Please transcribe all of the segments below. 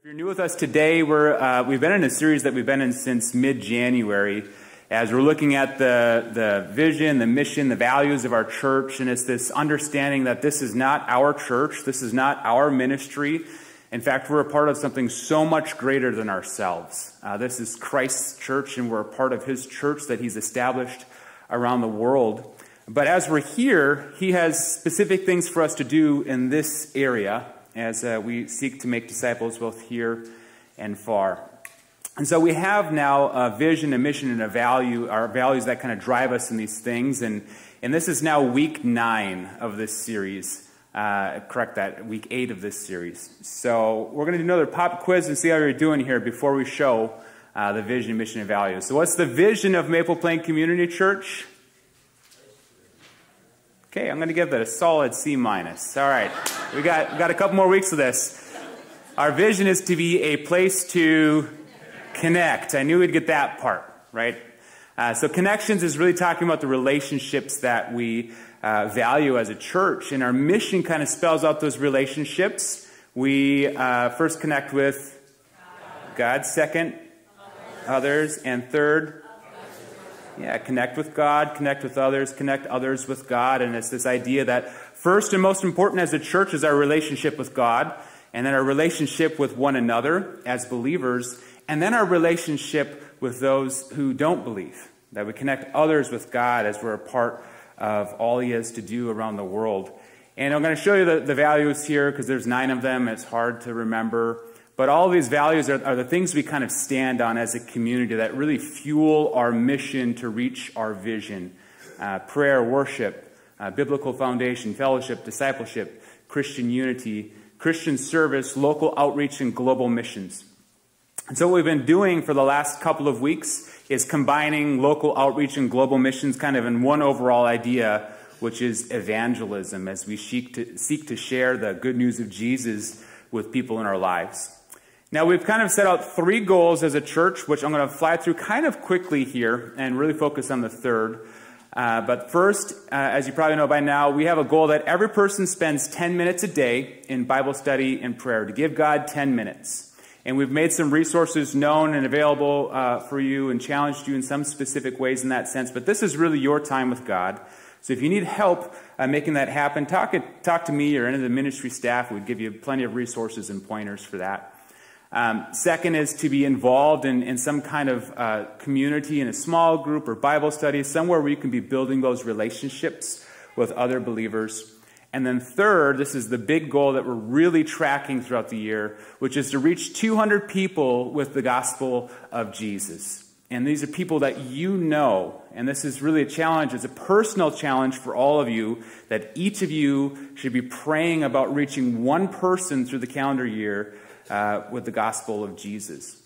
If you're new with us today, we're, uh, we've been in a series that we've been in since mid January as we're looking at the, the vision, the mission, the values of our church. And it's this understanding that this is not our church, this is not our ministry. In fact, we're a part of something so much greater than ourselves. Uh, this is Christ's church, and we're a part of his church that he's established around the world. But as we're here, he has specific things for us to do in this area as uh, we seek to make disciples both here and far. And so we have now a vision, a mission, and a value, our values that kind of drive us in these things. And, and this is now week nine of this series. Uh, correct that, week eight of this series. So we're going to do another pop quiz and see how you're doing here before we show uh, the vision, mission, and values. So, what's the vision of Maple Plain Community Church? Okay, I'm going to give that a solid C minus. All right, we got, we got a couple more weeks of this. Our vision is to be a place to connect. I knew we'd get that part, right? Uh, so, connections is really talking about the relationships that we uh, value as a church. And our mission kind of spells out those relationships. We uh, first connect with God, second, others, and third, yeah, connect with God, connect with others, connect others with God. And it's this idea that first and most important as a church is our relationship with God, and then our relationship with one another as believers, and then our relationship with those who don't believe. That we connect others with God as we're a part of all He has to do around the world. And I'm going to show you the, the values here because there's nine of them. It's hard to remember. But all these values are, are, the things we kind of stand on as a community that really fuel our mission to reach our vision uh, prayer, worship, uh, biblical foundation, fellowship, discipleship, Christian unity, Christian service, local outreach, and global missions. And so, what we've been doing for the last couple of weeks is combining local outreach and global missions kind of in one overall idea, which is evangelism, as we seek to, seek to share the good news of Jesus with people in our lives. Now, we've kind of set out three goals as a church, which I'm going to fly through kind of quickly here and really focus on the third. Uh, but first, uh, as you probably know by now, we have a goal that every person spends 10 minutes a day in Bible study and prayer, to give God 10 minutes. And we've made some resources known and available uh, for you and challenged you in some specific ways in that sense. But this is really your time with God. So if you need help uh, making that happen, talk, talk to me or any of the ministry staff. We'd give you plenty of resources and pointers for that. Um, second is to be involved in, in some kind of uh, community, in a small group or Bible study, somewhere where you can be building those relationships with other believers. And then, third, this is the big goal that we're really tracking throughout the year, which is to reach 200 people with the gospel of Jesus. And these are people that you know. And this is really a challenge. It's a personal challenge for all of you that each of you should be praying about reaching one person through the calendar year uh, with the gospel of Jesus.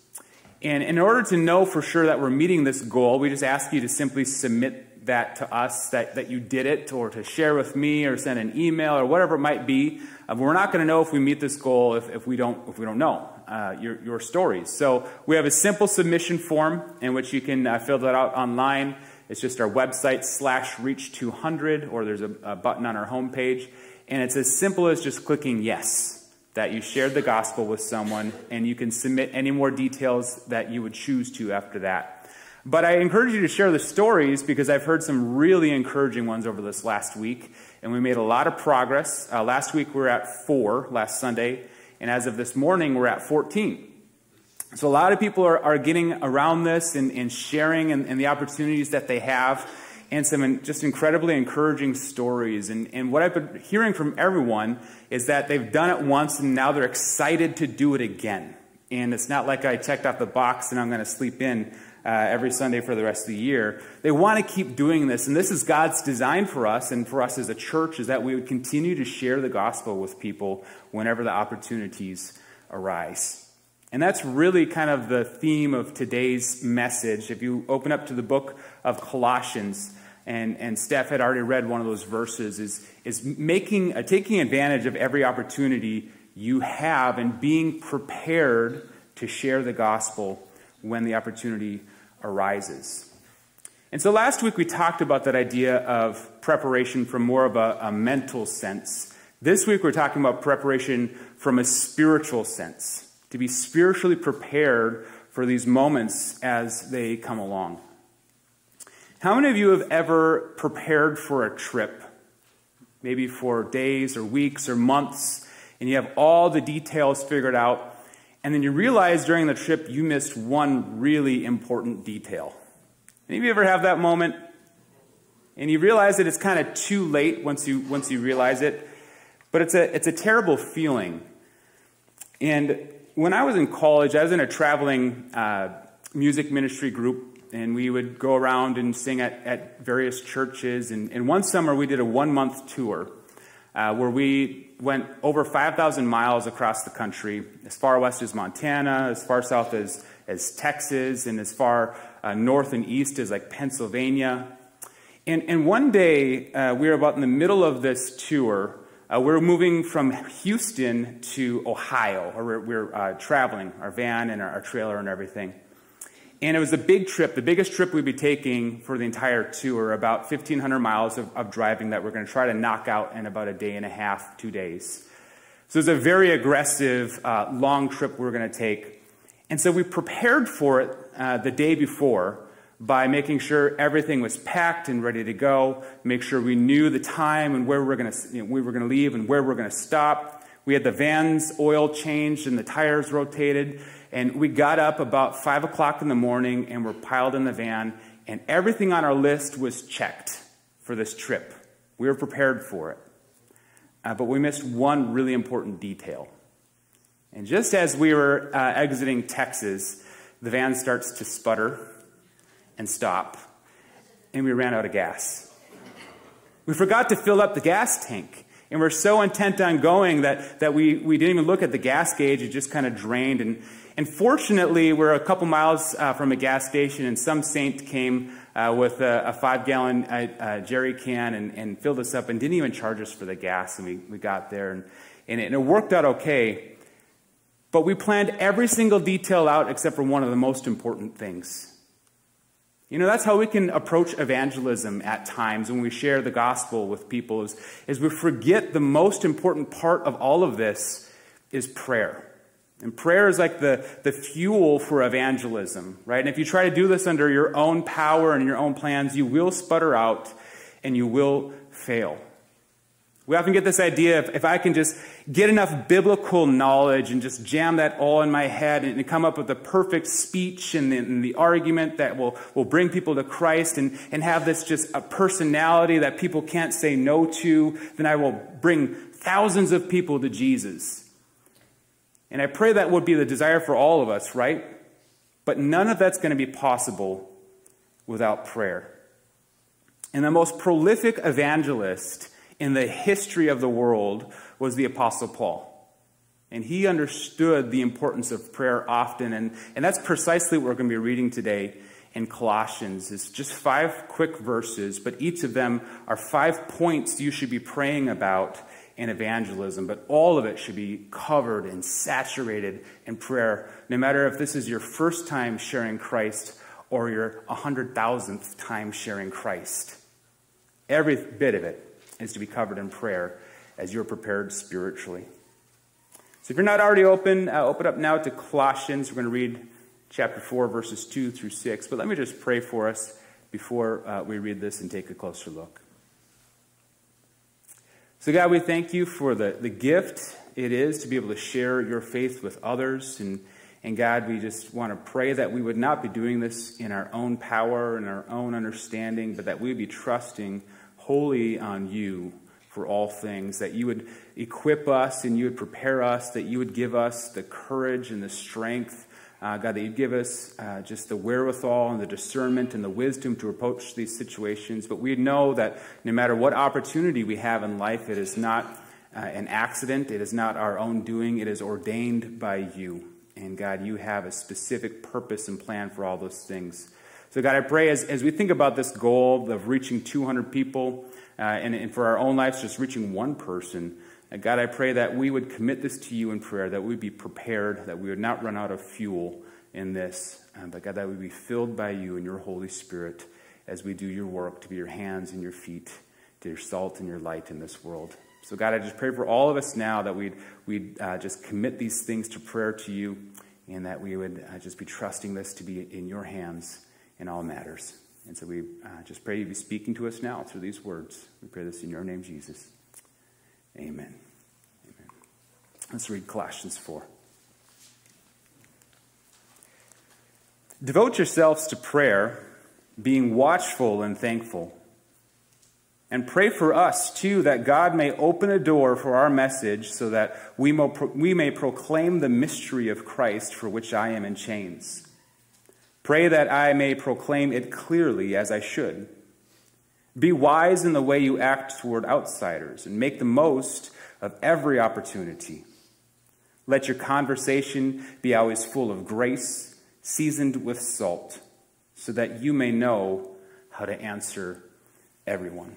And in order to know for sure that we're meeting this goal, we just ask you to simply submit that to us, that, that you did it, or to share with me, or send an email, or whatever it might be. Uh, we're not going to know if we meet this goal if, if, we, don't, if we don't know uh, your, your stories. So we have a simple submission form in which you can uh, fill that out online. It's just our website slash reach 200, or there's a, a button on our homepage. And it's as simple as just clicking yes that you shared the gospel with someone, and you can submit any more details that you would choose to after that. But I encourage you to share the stories because I've heard some really encouraging ones over this last week, and we made a lot of progress. Uh, last week we were at four, last Sunday, and as of this morning we're at 14. So a lot of people are, are getting around this and, and sharing and, and the opportunities that they have and some just incredibly encouraging stories. And, and what I've been hearing from everyone is that they've done it once and now they're excited to do it again. And it's not like I checked off the box and I'm going to sleep in uh, every Sunday for the rest of the year. They want to keep doing this. And this is God's design for us and for us as a church is that we would continue to share the gospel with people whenever the opportunities arise. And that's really kind of the theme of today's message. If you open up to the book of Colossians, and, and Steph had already read one of those verses, is, is making, uh, taking advantage of every opportunity you have and being prepared to share the gospel when the opportunity arises. And so last week we talked about that idea of preparation from more of a, a mental sense. This week we're talking about preparation from a spiritual sense. to be spiritually prepared for these moments as they come along. How many of you have ever prepared for a trip? Maybe for days or weeks or months, and you have all the details figured out, and then you realize during the trip you missed one really important detail. Any of you ever have that moment? And you realize that it's kind of too late once you, once you realize it. But it's a, it's a terrible feeling. And when I was in college, I was in a traveling uh, music ministry group, and we would go around and sing at, at various churches. And, and one summer, we did a one month tour uh, where we went over 5,000 miles across the country, as far west as Montana, as far south as, as Texas, and as far uh, north and east as like Pennsylvania. And, and one day, uh, we were about in the middle of this tour. Uh, we are moving from Houston to Ohio, or we're, we're uh, traveling, our van and our, our, trailer and everything. And it was a big trip, the biggest trip we'd be taking for the entire tour, about 1,500 miles of, of driving that we're going to try to knock out in about a day and a half, two days. So it was a very aggressive, uh, long trip we we're going to take. And so we prepared for it uh, the day before by making sure everything was packed and ready to go, make sure we knew the time and where we were going to, you know, we were going to leave and where we were going to stop. We had the van's oil changed and the tires rotated. And we got up about 5 o'clock in the morning and were piled in the van, and everything on our list was checked for this trip. We were prepared for it. Uh, but we missed one really important detail. And just as we were uh, exiting Texas, the van starts to sputter and stop, and we ran out of gas. We forgot to fill up the gas tank, and we're so intent on going that, that we, we didn't even look at the gas gauge. It just kind of drained. And, and fortunately, we're a couple miles uh, from a gas station, and some saint came uh, with a, a five gallon uh, uh, jerry can and, and, filled us up and didn't even charge us for the gas. And we, we got there, and, and, it, and it worked out okay. But we planned every single detail out except for one of the most important things you know, that's how we can approach evangelism at times when we share the gospel with people is, is we forget the most important part of all of this is prayer. And prayer is like the, the fuel for evangelism, right? And if you try to do this under your own power and your own plans, you will sputter out and you will fail. We often get this idea if, if I can just get enough biblical knowledge and just jam that all in my head and, and come up with the perfect speech and the, and the, argument that will, will bring people to Christ and, and have this just a personality that people can't say no to, then I will bring thousands of people to Jesus. And I pray that would be the desire for all of us, right? But none of that's going to be possible without prayer. And the most prolific evangelist in the history of the world was the Apostle Paul. And he understood the importance of prayer often. And, and that's precisely what we're going to be reading today in Colossians. It's just five quick verses, but each of them are five points you should be praying about in evangelism. But all of it should be covered and saturated in prayer, no matter if this is your first time sharing Christ or your 100,000th time sharing Christ. Every bit of it is to be covered in prayer as you're prepared spiritually. So if you're not already open, uh, open up now to Colossians. We're going to read chapter 4, verses 2 through 6. But let me just pray for us before uh, we read this and take a closer look. So, God, we thank you for the, the gift it is to be able to share your faith with others. And, and God, we just want to pray that we would not be doing this in our own power and our own understanding, but that we would be trusting wholly on you for all things, that you would equip us and you would prepare us, that you would give us the courage and the strength, uh, God, that you'd give us uh, just the wherewithal and the discernment and the wisdom to approach these situations. But we know that no matter what opportunity we have in life, it is not uh, an accident, it is not our own doing, it is ordained by you. And God, you have a specific purpose and plan for all those things. So, God, I pray as, as we think about this goal of reaching 200 people, uh, and, and, for our own lives, just reaching one person, uh, God, I pray that we would commit this to you in prayer, that we would be prepared, that we would not run out of fuel in this, but God, that we would be filled by you and your Holy Spirit as we do your work to be your hands and your feet, to your salt and your light in this world. So, God, I just pray for all of us now that we'd, we'd uh, just commit these things to prayer to you and that we would uh, just be trusting this to be in your hands in all matters. And so we uh, just pray you be speaking to us now through these words. We pray this in your name, Jesus. Amen. Amen. Let's read Colossians 4. Devote yourselves to prayer, being watchful and thankful. And pray for us, too, that God may open a door for our message so that we may, we may proclaim the mystery of Christ for which I am in chains. Pray that I may proclaim it clearly as I should. Be wise in the way you act toward outsiders and make the most of every opportunity. Let your conversation be always full of grace, seasoned with salt, so that you may know how to answer everyone.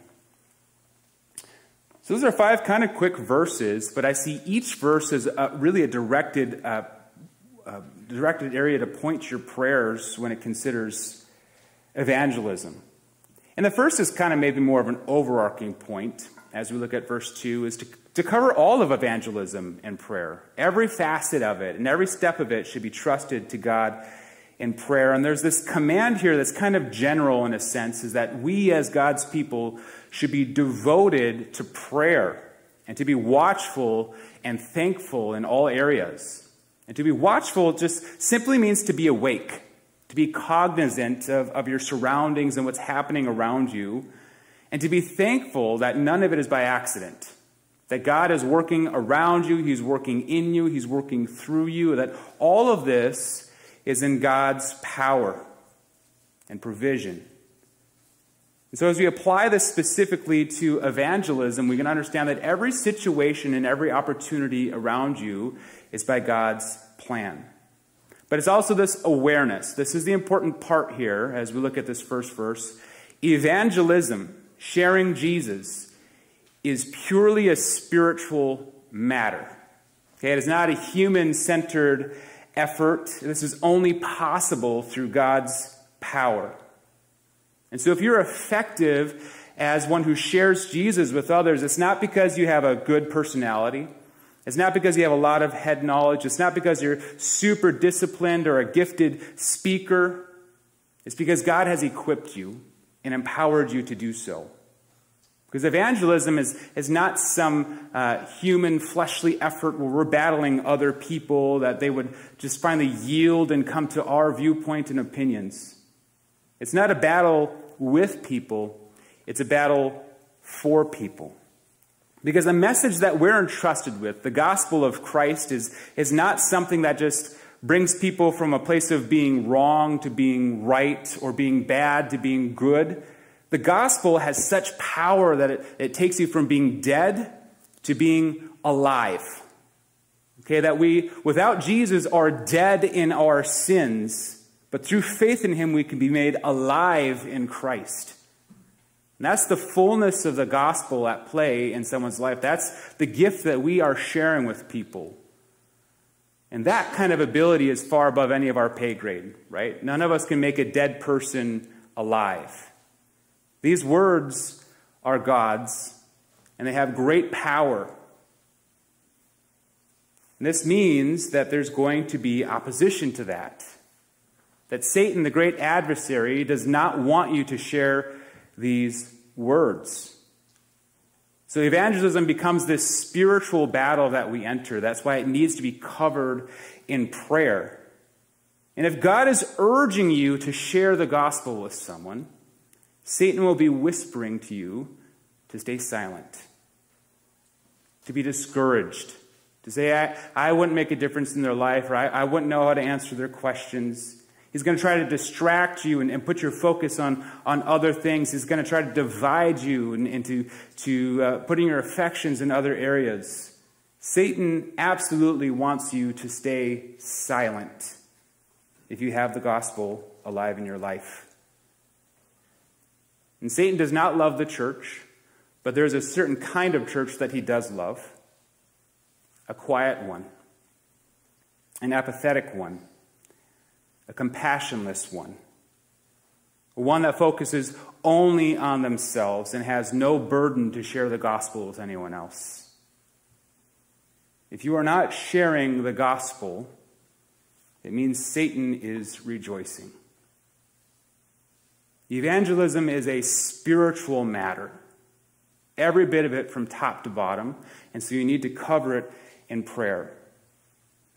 So, those are five kind of quick verses, but I see each verse as a, really a directed uh, uh, directed area to point your prayers when it considers evangelism. And the first is kind of maybe more of an overarching point as we look at verse 2 is to, to cover all of evangelism and prayer. Every facet of it and every step of it should be trusted to God in prayer. And there's this command here that's kind of general in a sense is that we as God's people should be devoted to prayer and to be watchful and thankful in all areas. And to be watchful just simply means to be awake, to be cognizant of, of your surroundings and what's happening around you, and to be thankful that none of it is by accident. That God is working around you, He's working in you, He's working through you, that all of this is in God's power and provision. And so, as we apply this specifically to evangelism, we can understand that every situation and every opportunity around you is by God's plan. But it's also this awareness. This is the important part here as we look at this first verse. Evangelism, sharing Jesus, is purely a spiritual matter. Okay, it is not a human centered effort. This is only possible through God's power. And so if you're effective as one who shares Jesus with others, it's not because you have a good personality. It's not because you have a lot of head knowledge. It's not because you're super disciplined or a gifted speaker. It's because God has equipped you and empowered you to do so. Because evangelism is, is not some uh, human, fleshly effort where we're battling other people, that they would just finally yield and come to our viewpoint and opinions. It's not a battle with people, it's a battle for people. Because the message that we're entrusted with, the gospel of Christ, is, is not something that just brings people from a place of being wrong to being right or being bad to being good. The gospel has such power that it, it takes you from being dead to being alive. Okay, that we, without Jesus, are dead in our sins, but through faith in him, we can be made alive in Christ. And that's the fullness of the gospel at play in someone's life. That's the gift that we are sharing with people. And that kind of ability is far above any of our pay grade, right? None of us can make a dead person alive. These words are God's, and they have great power. And this means that there's going to be opposition to that. That Satan, the great adversary, does not want you to share these words. So evangelism becomes this spiritual battle that we enter. That's why it needs to be covered in prayer. And if God is urging you to share the gospel with someone, Satan will be whispering to you to stay silent, to be discouraged, to say, I, I wouldn't make a difference in their life, or I, I wouldn't know how to answer their questions. He's going to try to distract you and, and put your focus on, on other things. He's going to try to divide you into to, uh, putting your affections in other areas. Satan absolutely wants you to stay silent if you have the gospel alive in your life. And Satan does not love the church, but there's a certain kind of church that he does love a quiet one, an apathetic one a compassionless one, one that focuses only on themselves and has no burden to share the gospel with anyone else. If you are not sharing the gospel, it means Satan is rejoicing. Evangelism is a spiritual matter, every bit of it from top to bottom, and so you need to cover it in prayer.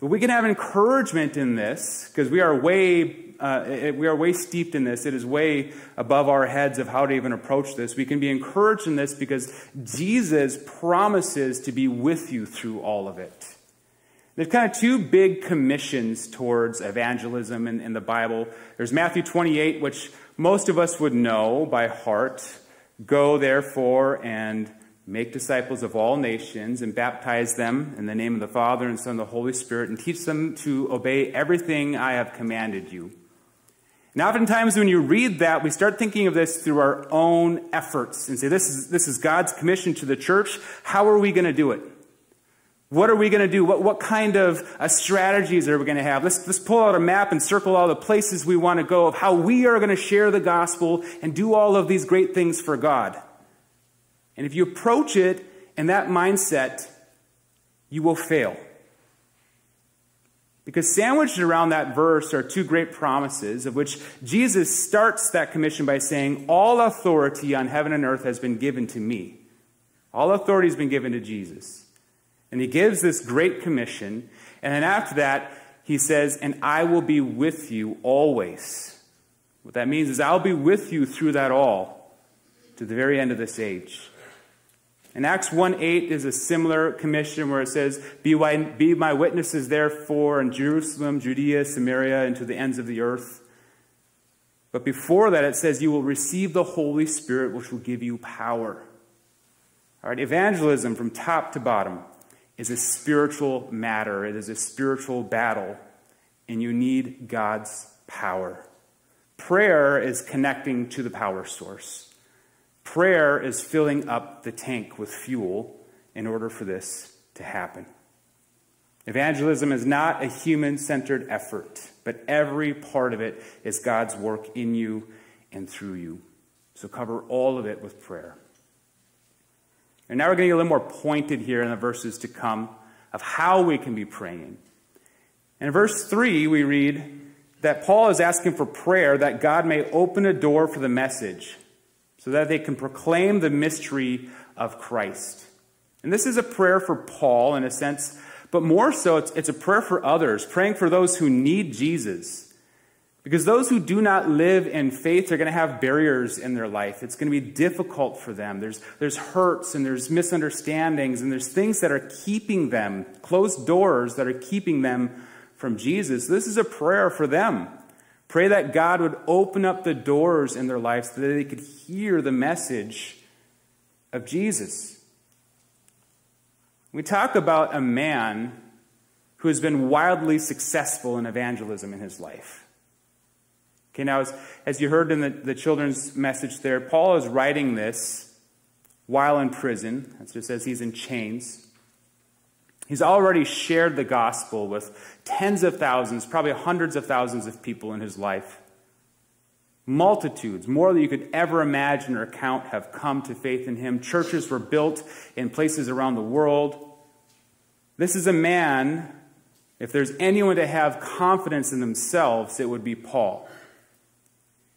But we can have encouragement in this because we are way uh, we are way steeped in this. It is way above our heads of how to even approach this. We can be encouraged in this because Jesus promises to be with you through all of it. There's kind of two big commissions towards evangelism in, in the Bible. There's Matthew 28, which most of us would know by heart. Go, therefore, and make disciples of all nations and baptize them in the name of the Father and Son and the Holy Spirit and teach them to obey everything I have commanded you. And oftentimes, when you read that, we start thinking of this through our own efforts and say, This is, this is God's commission to the church. How are we going to do it? What are we going to do? What, what kind of uh, strategies are we going to have? Let's, let's pull out a map and circle all the places we want to go of how we are going to share the gospel and do all of these great things for God. And if you approach it in that mindset, you will fail. Because sandwiched around that verse are two great promises, of which Jesus starts that commission by saying, All authority on heaven and earth has been given to me. All authority has been given to Jesus. And he gives this great commission. And then after that, he says, And I will be with you always. What that means is, I'll be with you through that all to the very end of this age. And Acts 1 8 is a similar commission where it says, be, be my witnesses, therefore, in Jerusalem, Judea, Samaria, and to the ends of the earth. But before that, it says, You will receive the Holy Spirit, which will give you power. All right, evangelism from top to bottom is a spiritual matter, it is a spiritual battle, and you need God's power. Prayer is connecting to the power source. Prayer is filling up the tank with fuel in order for this to happen. Evangelism is not a human centered effort, but every part of it is God's work in you and through you. So cover all of it with prayer. And now we're going to get a little more pointed here in the verses to come of how we can be praying. In verse 3, we read that Paul is asking for prayer that God may open a door for the message so that they can proclaim the mystery of Christ. And this is a prayer for Paul in a sense, but more so, it's, it's a prayer for others, praying for those who need Jesus. Because those who do not live in faith are going to have barriers in their life. It's going to be difficult for them. There's, there's hurts and there's misunderstandings and there's things that are keeping them, closed doors that are keeping them from Jesus. This is a prayer for them. Pray that God would open up the doors in their lives so that they could hear the message of Jesus. We talk about a man who has been wildly successful in evangelism in his life. Okay, now, as, as you heard in the, the children's message there, Paul is writing this while in prison. That's just as he's in chains. He's already shared the gospel with tens of thousands, probably hundreds of thousands of people in his life. Multitudes, more than you could ever imagine or count, have come to faith in him. Churches were built in places around the world. This is a man, if there's anyone to have confidence in themselves, it would be Paul.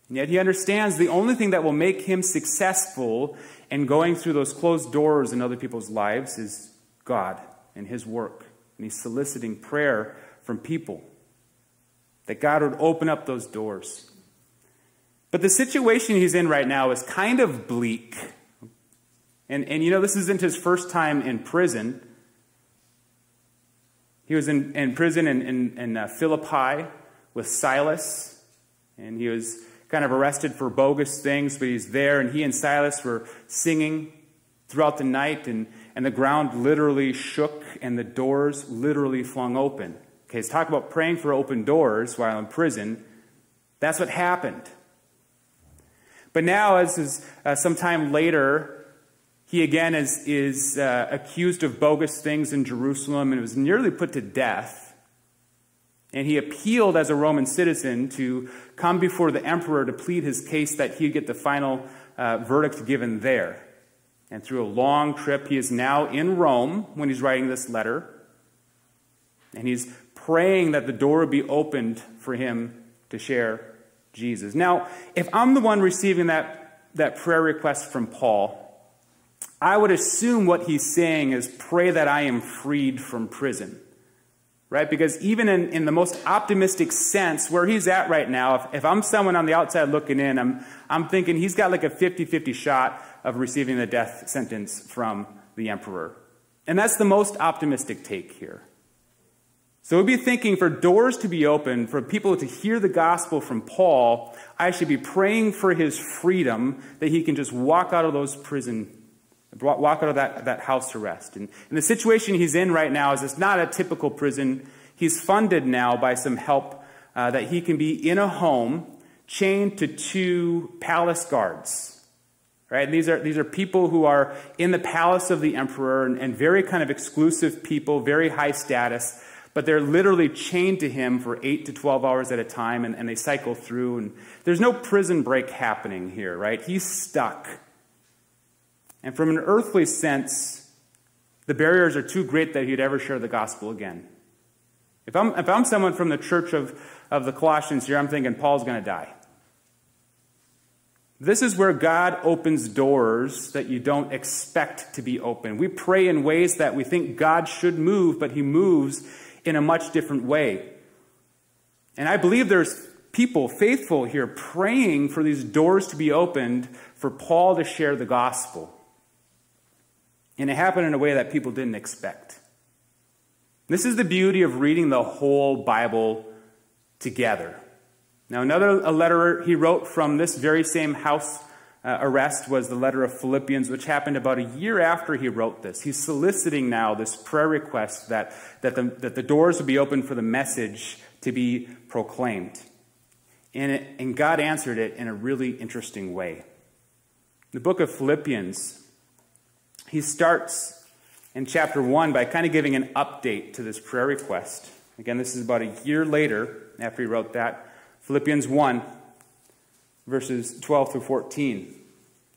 And yet he understands the only thing that will make him successful in going through those closed doors in other people's lives is God and his work. And he's soliciting prayer from people that God would open up those doors. But the situation he's in right now is kind of bleak. And, and you know, this isn't his first time in prison. He was in, in prison in, in, in uh, Philippi with Silas, and he was kind of arrested for bogus things, but he's there, and he and Silas were singing throughout the night, and, and the ground literally shook, and the doors literally flung open. Okay, talk about praying for open doors while in prison. That's what happened. But now, as is uh, sometime later, he again is, is uh, accused of bogus things in Jerusalem and was nearly put to death. And he appealed as a Roman citizen to come before the emperor to plead his case that he'd get the final uh, verdict given there. And through a long trip, he is now in Rome when he's writing this letter. And he's praying that the door would be opened for him to share Jesus. Now, if I'm the one receiving that, that prayer request from Paul, I would assume what he's saying is pray that I am freed from prison. Right? Because even in, in the most optimistic sense, where he's at right now, if, if I'm someone on the outside looking in, I'm, I'm thinking he's got like a 50 50 shot of receiving the death sentence from the emperor. And that's the most optimistic take here. So we'd be thinking for doors to be open, for people to hear the gospel from Paul, I should be praying for his freedom, that he can just walk out of those prison, walk out of that, that house arrest. And, and the situation he's in right now is it's not a typical prison. He's funded now by some help uh, that he can be in a home chained to two palace guards. Right? And these are, these are people who are in the palace of the emperor and, and very kind of exclusive people, very high status but they're literally chained to him for 8 to 12 hours at a time, and, and they cycle through. And there's no prison break happening here, right? He's stuck. And from an earthly sense, the barriers are too great that he'd ever share the gospel again. If I'm, if I'm someone from the church of, of the Colossians here, I'm thinking Paul's going to die. This is where God opens doors that you don't expect to be open. We pray in ways that we think God should move, but he moves in a much different way. And I believe there's people faithful here praying for these doors to be opened for Paul to share the gospel. And it happened in a way that people didn't expect. This is the beauty of reading the whole Bible together. Now, another a letter he wrote from this very same house uh, arrest was the letter of Philippians, which happened about a year after he wrote this. He's soliciting now this prayer request that, that, the, that the doors would be open for the message to be proclaimed. And, it, and God answered it in a really interesting way. The book of Philippians, he starts in chapter 1 by kind of giving an update to this prayer request. Again, this is about a year later after he wrote that. Philippians 1 verses 12 through 14. And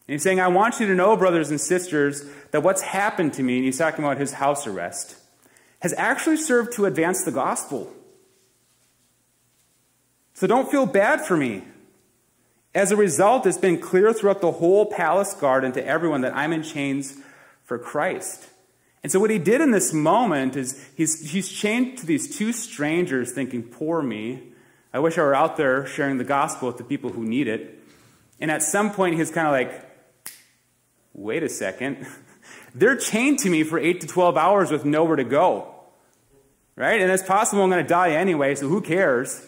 he's saying, I want you to know, brothers and sisters, that what's happened to me, and he's talking about his house arrest, has actually served to advance the gospel. So don't feel bad for me. As a result, it's been clear throughout the whole palace guard and to everyone that I'm in chains for Christ. And so, what he did in this moment is he's, he's chained to these two strangers, thinking, Poor me. I wish I were out there sharing the gospel with the people who need it. And at some point, he's kind of like, wait a second. They're chained to me for 8 to 12 hours with nowhere to go. Right? And it's possible I'm going to die anyway, so who cares?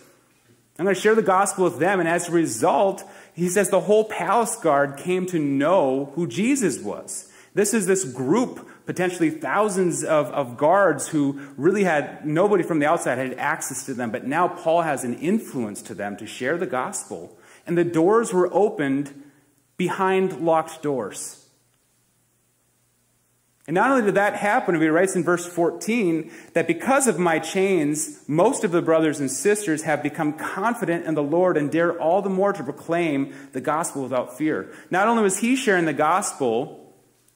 I'm going to share the gospel with them. And as a result, he says the whole palace guard came to know who Jesus was. This is this group potentially thousands of, of guards who really had nobody from the outside had access to them. But now Paul has an influence to them to share the gospel. And the doors were opened behind locked doors. And not only did that happen, he writes in verse 14 that because of my chains, most of the brothers and sisters have become confident in the Lord and dare all the more to proclaim the gospel without fear. Not only was he sharing the gospel,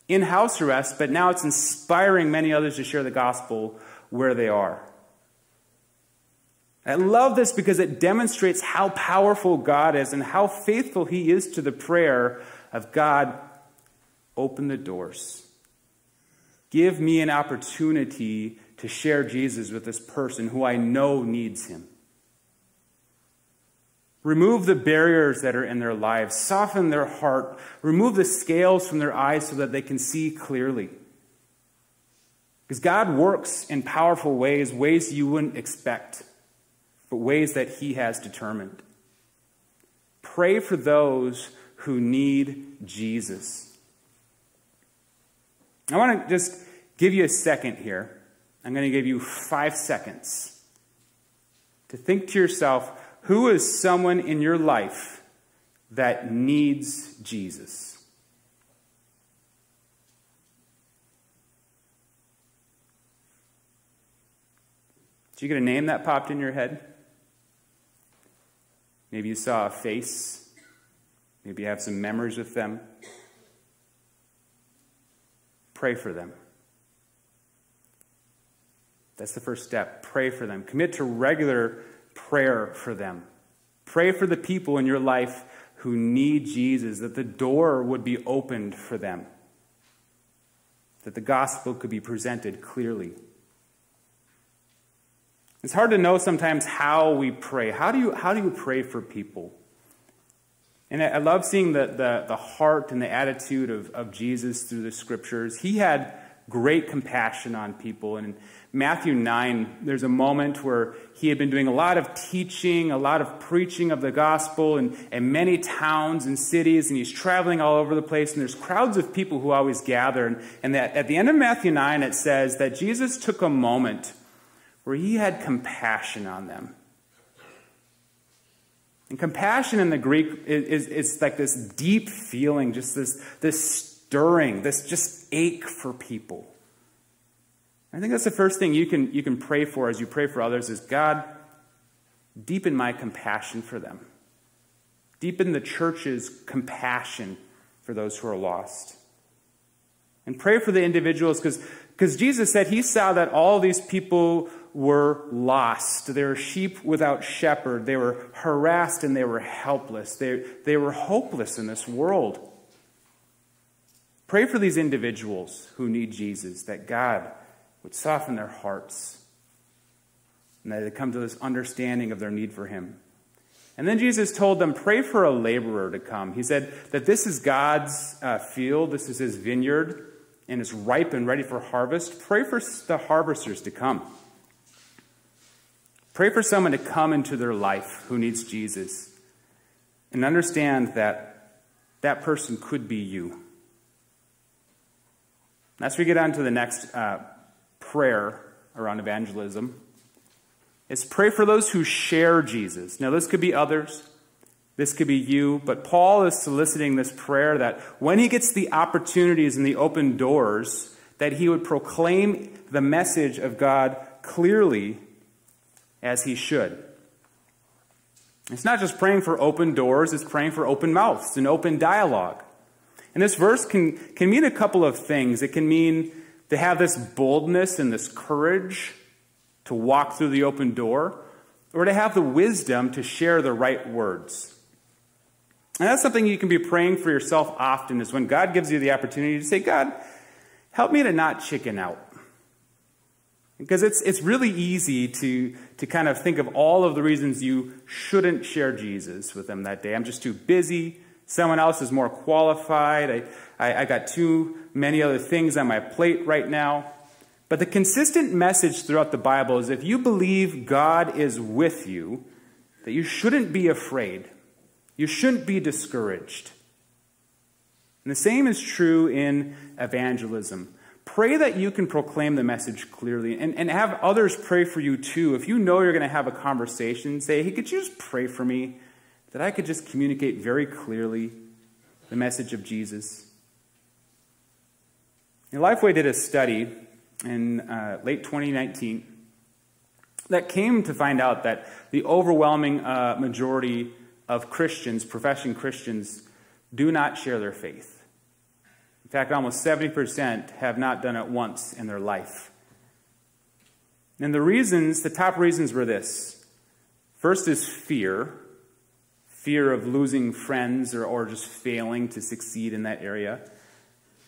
in house arrest, but now it's inspiring many others to share the gospel where they are. I love this because it demonstrates how powerful God is and how faithful He is to the prayer of God, open the doors. Give me an opportunity to share Jesus with this person who I know needs Him. Remove the barriers that are in their lives. Soften their heart. Remove the scales from their eyes so that they can see clearly. Because God works in powerful ways, ways you wouldn't expect, but ways that He has determined. Pray for those who need Jesus. I want to just give you a second here. I'm going to give you five seconds to think to yourself who is someone in your life that needs Jesus? Did you get a name that popped in your head? Maybe you saw a face. Maybe you have some memories with them. Pray for them. That's the first step. Pray for them. Commit to regular prayer for them. Pray for the people in your life who need Jesus, that the door would be opened for them, that the gospel could be presented clearly. It's hard to know sometimes how we pray. How do you, how do you pray for people? And I, love seeing the, the, the heart and the attitude of, of Jesus through the scriptures. He had great compassion on people. And Matthew 9, there's a moment where he had been doing a lot of teaching, a lot of preaching of the gospel in, in many towns and cities, and he's traveling all over the place, and there's crowds of people who always gather. And, and that at the end of Matthew 9, it says that Jesus took a moment where he had compassion on them. And compassion in the Greek is, is, is like this deep feeling, just this, this stirring, this just ache for people. I think that's the first thing you can, you can pray for as you pray for others is God, deepen my compassion for them. Deepen the church's compassion for those who are lost. And pray for the individuals because Jesus said he saw that all these people were lost. They were sheep without shepherd. They were harassed and they were helpless. They, they were hopeless in this world. Pray for these individuals who need Jesus, that God would soften their hearts and that they come to this understanding of their need for Him. And then Jesus told them, Pray for a laborer to come. He said that this is God's uh, field, this is His vineyard, and it's ripe and ready for harvest. Pray for the harvesters to come. Pray for someone to come into their life who needs Jesus and understand that that person could be you. As we get on to the next uh, prayer around evangelism is pray for those who share Jesus. Now, this could be others, this could be you, but Paul is soliciting this prayer that when he gets the opportunities and the open doors, that he would proclaim the message of God clearly as he should. It's not just praying for open doors, it's praying for open mouths and open dialogue. And this verse can, can mean a couple of things. It can mean to have this boldness and this courage to walk through the open door, or to have the wisdom to share the right words. And that's something you can be praying for yourself often is when God gives you the opportunity to say, God, help me to not chicken out. Because it's, it's really easy to, to kind of think of all of the reasons you shouldn't share Jesus with them that day. I'm just too busy. Someone else is more qualified. I, I, I got too many other things on my plate right now. But the consistent message throughout the Bible is if you believe God is with you, that you shouldn't be afraid. You shouldn't be discouraged. And the same is true in evangelism. Pray that you can proclaim the message clearly and, and have others pray for you too. If you know you're going to have a conversation, say, hey, could you just pray for me that I could just communicate very clearly the message of Jesus? Lifeway did a study in uh, late 2019 that came to find out that the overwhelming uh, majority of Christians, professing Christians, do not share their faith. In fact, almost 70% have not done it once in their life. And the reasons, the top reasons were this. First is fear fear of losing friends or, or just failing to succeed in that area.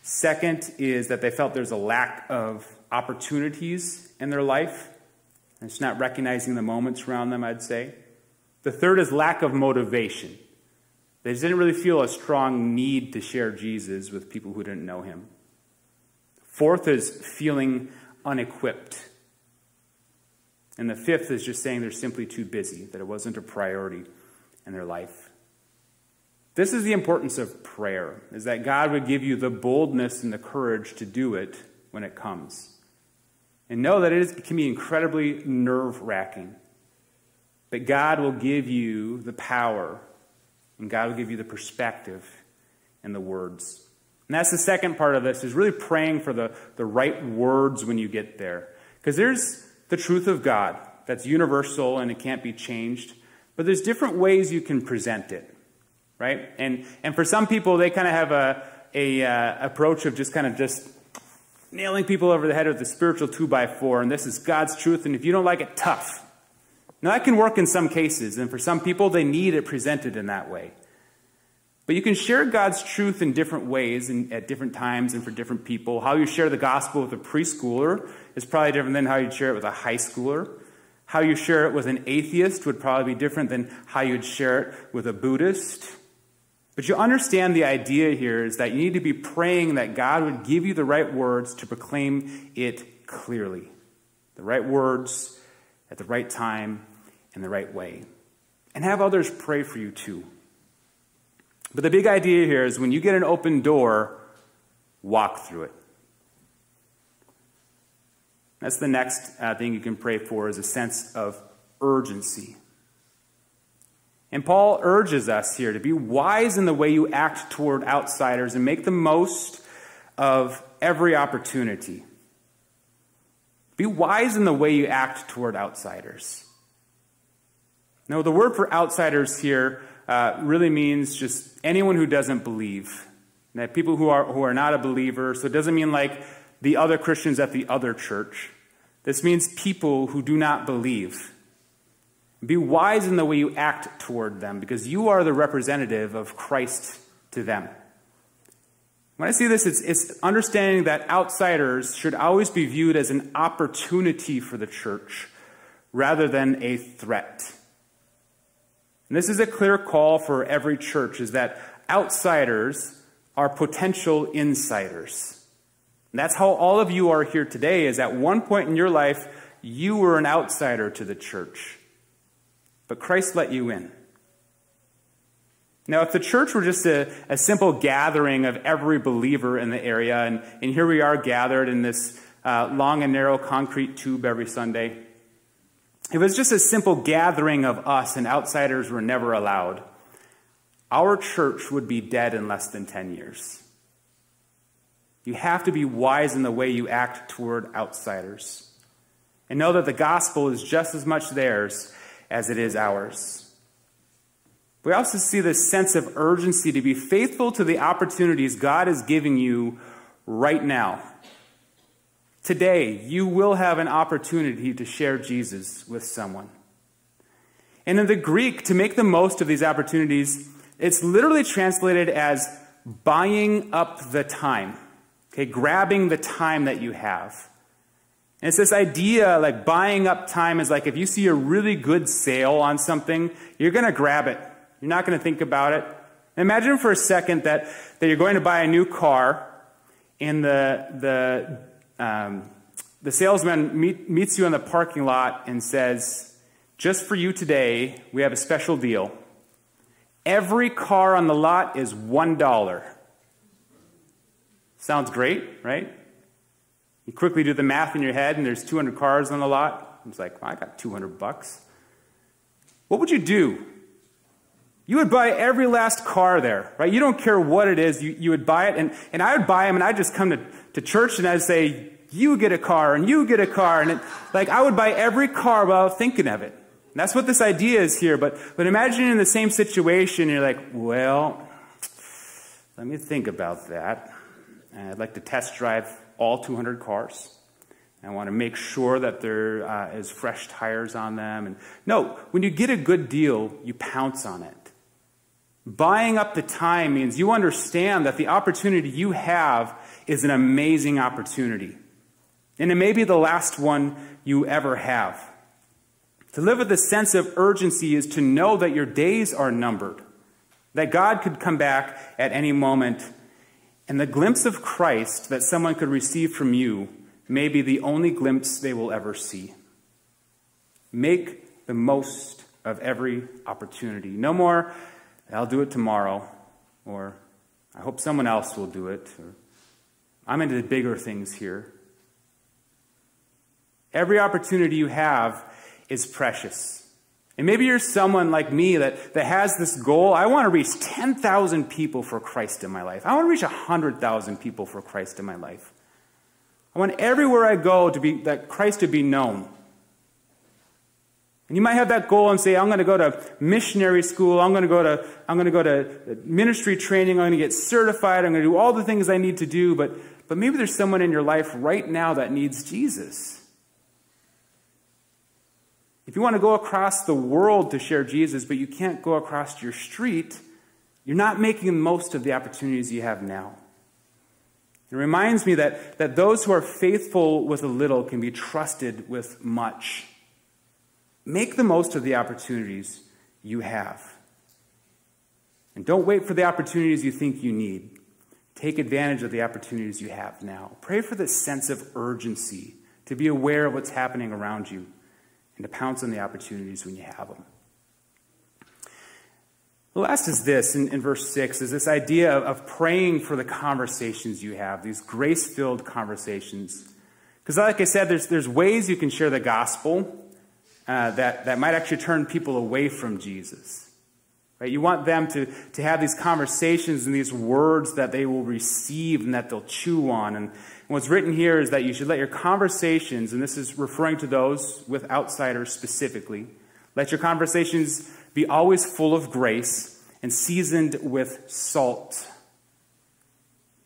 Second is that they felt there's a lack of opportunities in their life. And it's not recognizing the moments around them, I'd say. The third is lack of motivation. They didn't really feel a strong need to share Jesus with people who didn't know him. Fourth is feeling unequipped. And the fifth is just saying they're simply too busy, that it wasn't a priority in their life. This is the importance of prayer, is that God would give you the boldness and the courage to do it when it comes. And know that it, is, it can be incredibly nerve wracking. But God will give you the power, and God will give you the perspective and the words. And that's the second part of this, is really praying for the, the right words when you get there. Because there's the truth of God, that's universal and it can't be changed. But there's different ways you can present it, right? And, and for some people, they kind of have a, a uh, approach of just kind of just nailing people over the head with the spiritual two by four, and this is God's truth, and if you don't like it, tough. Now, that can work in some cases, and for some people, they need it presented in that way. But you can share God's truth in different ways and at different times and for different people. How you share the gospel with a preschooler is probably different than how you share it with a high schooler. How you share it with an atheist would probably be different than how you'd share it with a Buddhist. But you understand the idea here is that you need to be praying that God would give you the right words to proclaim it clearly. The right words at the right time in the right way. And have others pray for you too. But the big idea here is when you get an open door, walk through it. That's the next uh, thing you can pray for is a sense of urgency. And Paul urges us here to be wise in the way you act toward outsiders and make the most of every opportunity. Be wise in the way you act toward outsiders. Now, the word for outsiders here uh, really means just anyone who doesn't believe. That people who are, who are not a believer. So it doesn't mean like the other Christians at the other church. This means people who do not believe. Be wise in the way you act toward them because you are the representative of Christ to them. When I see this, it's, it's, understanding that outsiders should always be viewed as an opportunity for the church rather than a threat. And this is a clear call for every church is that outsiders are potential insiders. And that's how all of you are here today is at one point in your life you were an outsider to the church. But Christ let you in. Now, if the church were just a, a simple gathering of every believer in the area, and, and here we are gathered in this uh, long and narrow concrete tube every Sunday, it was just a simple gathering of us and outsiders were never allowed, our church would be dead in less than 10 years. You have to be wise in the way you act toward outsiders. And know that the gospel is just as much theirs as it is ours. We also see this sense of urgency to be faithful to the opportunities God is giving you right now. Today, you will have an opportunity to share Jesus with someone. And in the Greek, to make the most of these opportunities, it's literally translated as buying up the time, okay, grabbing the time that you have. And it's this idea like buying up time is like if you see a really good sale on something, you're going to grab it. You're not going to think about it. Imagine for a second that, that you're going to buy a new car and the, the um, the salesman meet, meets you in the parking lot and says, Just for you today, we have a special deal. Every car on the lot is $1. Sounds great, right? You quickly do the math in your head, and there's 200 cars on the lot. It's like, well, I got 200 bucks. What would you do? You would buy every last car there, right? You don't care what it is, you, you would buy it. And, and I would buy them, and I'd just come to, to church and I'd say, you get a car and you get a car. And it, like I would buy every car without thinking of it. And that's what this idea is here. But, but imagine in the same situation, you're like, well, let me think about that. And I'd like to test drive all 200 cars. I want to make sure that there uh, is fresh tires on them. And no, when you get a good deal, you pounce on it. Buying up the time means you understand that the opportunity you have is an amazing opportunity. And it may be the last one you ever have. To live with a sense of urgency is to know that your days are numbered, that God could come back at any moment, and the glimpse of Christ that someone could receive from you may be the only glimpse they will ever see. Make the most of every opportunity. No more, I'll do it tomorrow, or I hope someone else will do it, or I'm into the bigger things here. Every opportunity you have is precious. And maybe you're someone like me that, that has this goal. I want to reach 10,000 people for Christ in my life. I want to reach 100,000 people for Christ in my life. I want everywhere I go to be that Christ to be known. And you might have that goal and say, I'm going to go to missionary school, I'm going to go to, I'm going to, go to ministry training, I'm going to get certified, I'm going to do all the things I need to do, but, but maybe there's someone in your life right now that needs Jesus. If you want to go across the world to share Jesus, but you can't go across your street, you're not making the most of the opportunities you have now. It reminds me that, that those who are faithful with a little can be trusted with much. Make the most of the opportunities you have. And don't wait for the opportunities you think you need. Take advantage of the opportunities you have now. Pray for this sense of urgency to be aware of what's happening around you and to pounce on the opportunities when you have them. The last is this in, in verse 6 is this idea of, of praying for the conversations you have, these grace filled conversations. Because, like I said, there's, there's ways you can share the gospel uh, that, that might actually turn people away from Jesus. Right? You want them to, to have these conversations and these words that they will receive and that they'll chew on. And, and what's written here is that you should let your conversations, and this is referring to those with outsiders specifically, let your conversations be always full of grace and seasoned with salt.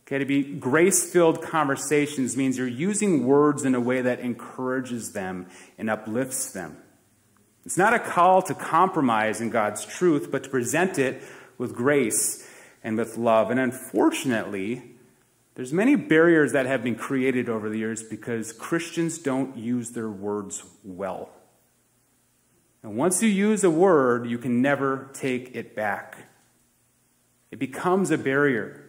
Okay, to be grace filled conversations means you're using words in a way that encourages them and uplifts them. It's not a call to compromise in God's truth, but to present it with grace and with love. And unfortunately, there's many barriers that have been created over the years because Christians don't use their words well. And once you use a word, you can never take it back. It becomes a barrier.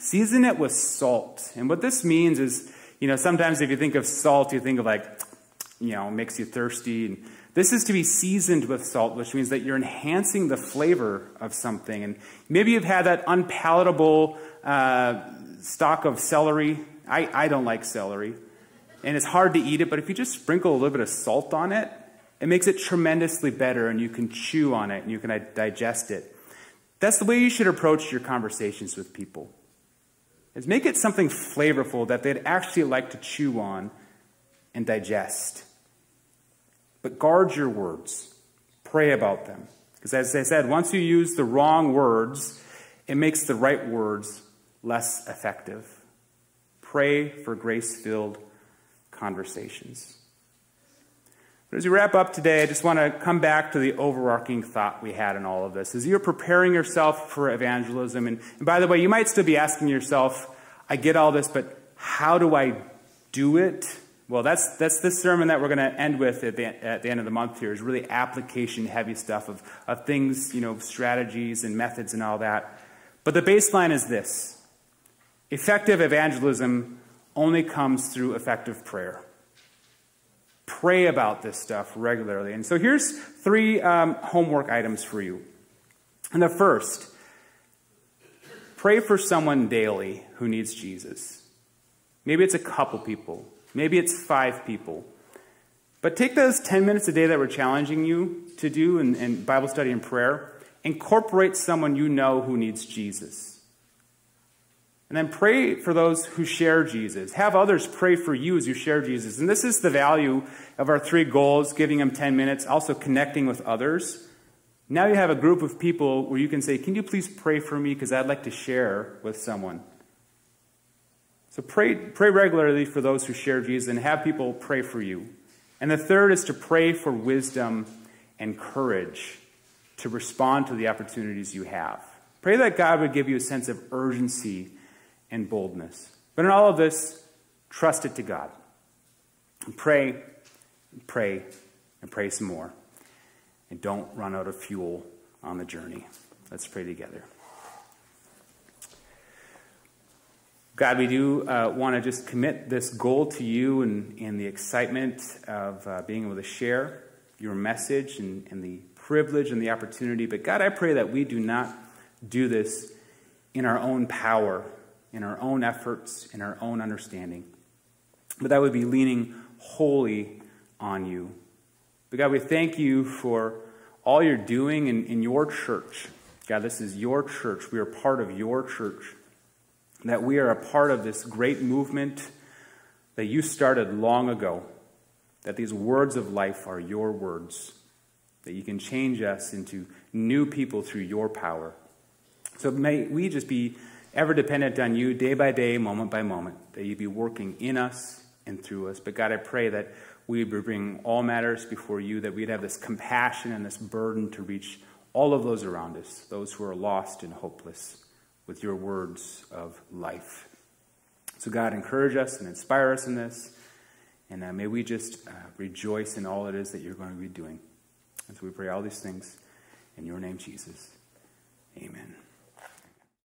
Season it with salt. And what this means is, you know, sometimes if you think of salt, you think of like you know, makes you thirsty. And this is to be seasoned with salt, which means that you're enhancing the flavor of something. And maybe you've had that unpalatable uh, of celery. I, I don't like celery. And it's hard to eat it, but if you just sprinkle a little bit of salt on it, it makes it tremendously better, and you can chew on it and you can digest it. That's the way you should approach your conversations with people. Is make it something flavorful that they'd actually like to chew on and digest. But guard your words, pray about them. Because as I said, once you use the wrong words, it makes the right words less effective. Pray for grace filled conversations. But as we wrap up today, I just want to come back to the overarching thought we had in all of this. As you're preparing yourself for evangelism, and, and by the way, you might still be asking yourself, I get all this, but how do I do it? Well, that's, that's the sermon that we're going to end with at the, at the end of the month here is really application heavy stuff of, of things, you know, strategies and methods and all that. But the baseline is this effective evangelism only comes through effective prayer. Pray about this stuff regularly. And so here's three um, homework items for you. And the first, pray for someone daily who needs Jesus. Maybe it's a couple people. Maybe it's five people. But take those 10 minutes a day that we're challenging you to do in, in Bible study and prayer, incorporate someone you know who needs Jesus. And then pray for those who share Jesus. Have others pray for you as you share Jesus. And this is the value of our three goals giving them 10 minutes, also connecting with others. Now you have a group of people where you can say, Can you please pray for me? Because I'd like to share with someone. So pray, pray regularly for those who share Jesus and have people pray for you. And the third is to pray for wisdom and courage to respond to the opportunities you have. Pray that God would give you a sense of urgency and boldness. But in all of this, trust it to God. And pray, and pray, and pray some more. And don't run out of fuel on the journey. Let's pray together. God, we do uh, want to just commit this goal to you and, and the excitement of uh, being able to share your message and, and the privilege and the opportunity. But God, I pray that we do not do this in our own power, in our own efforts, in our own understanding, but that would be leaning wholly on you. But God, we thank you for all you're doing in, in your church. God, this is your church. We are part of your church that we are a part of this great movement that you started long ago. that these words of life are your words, that you can change us into new people through your power. So may we just be ever dependent on you day by day, moment by moment, that you be working in us and through us. But God, I pray that we would bring all matters before you, that we'd have this compassion and this burden to reach all of those around us, those who are lost and hopeless, with your words of life. So, God, encourage us and inspire us in this. And uh, may we just uh, rejoice in all it is that you're going to be doing. And so we pray all these things in your name, Jesus. Amen.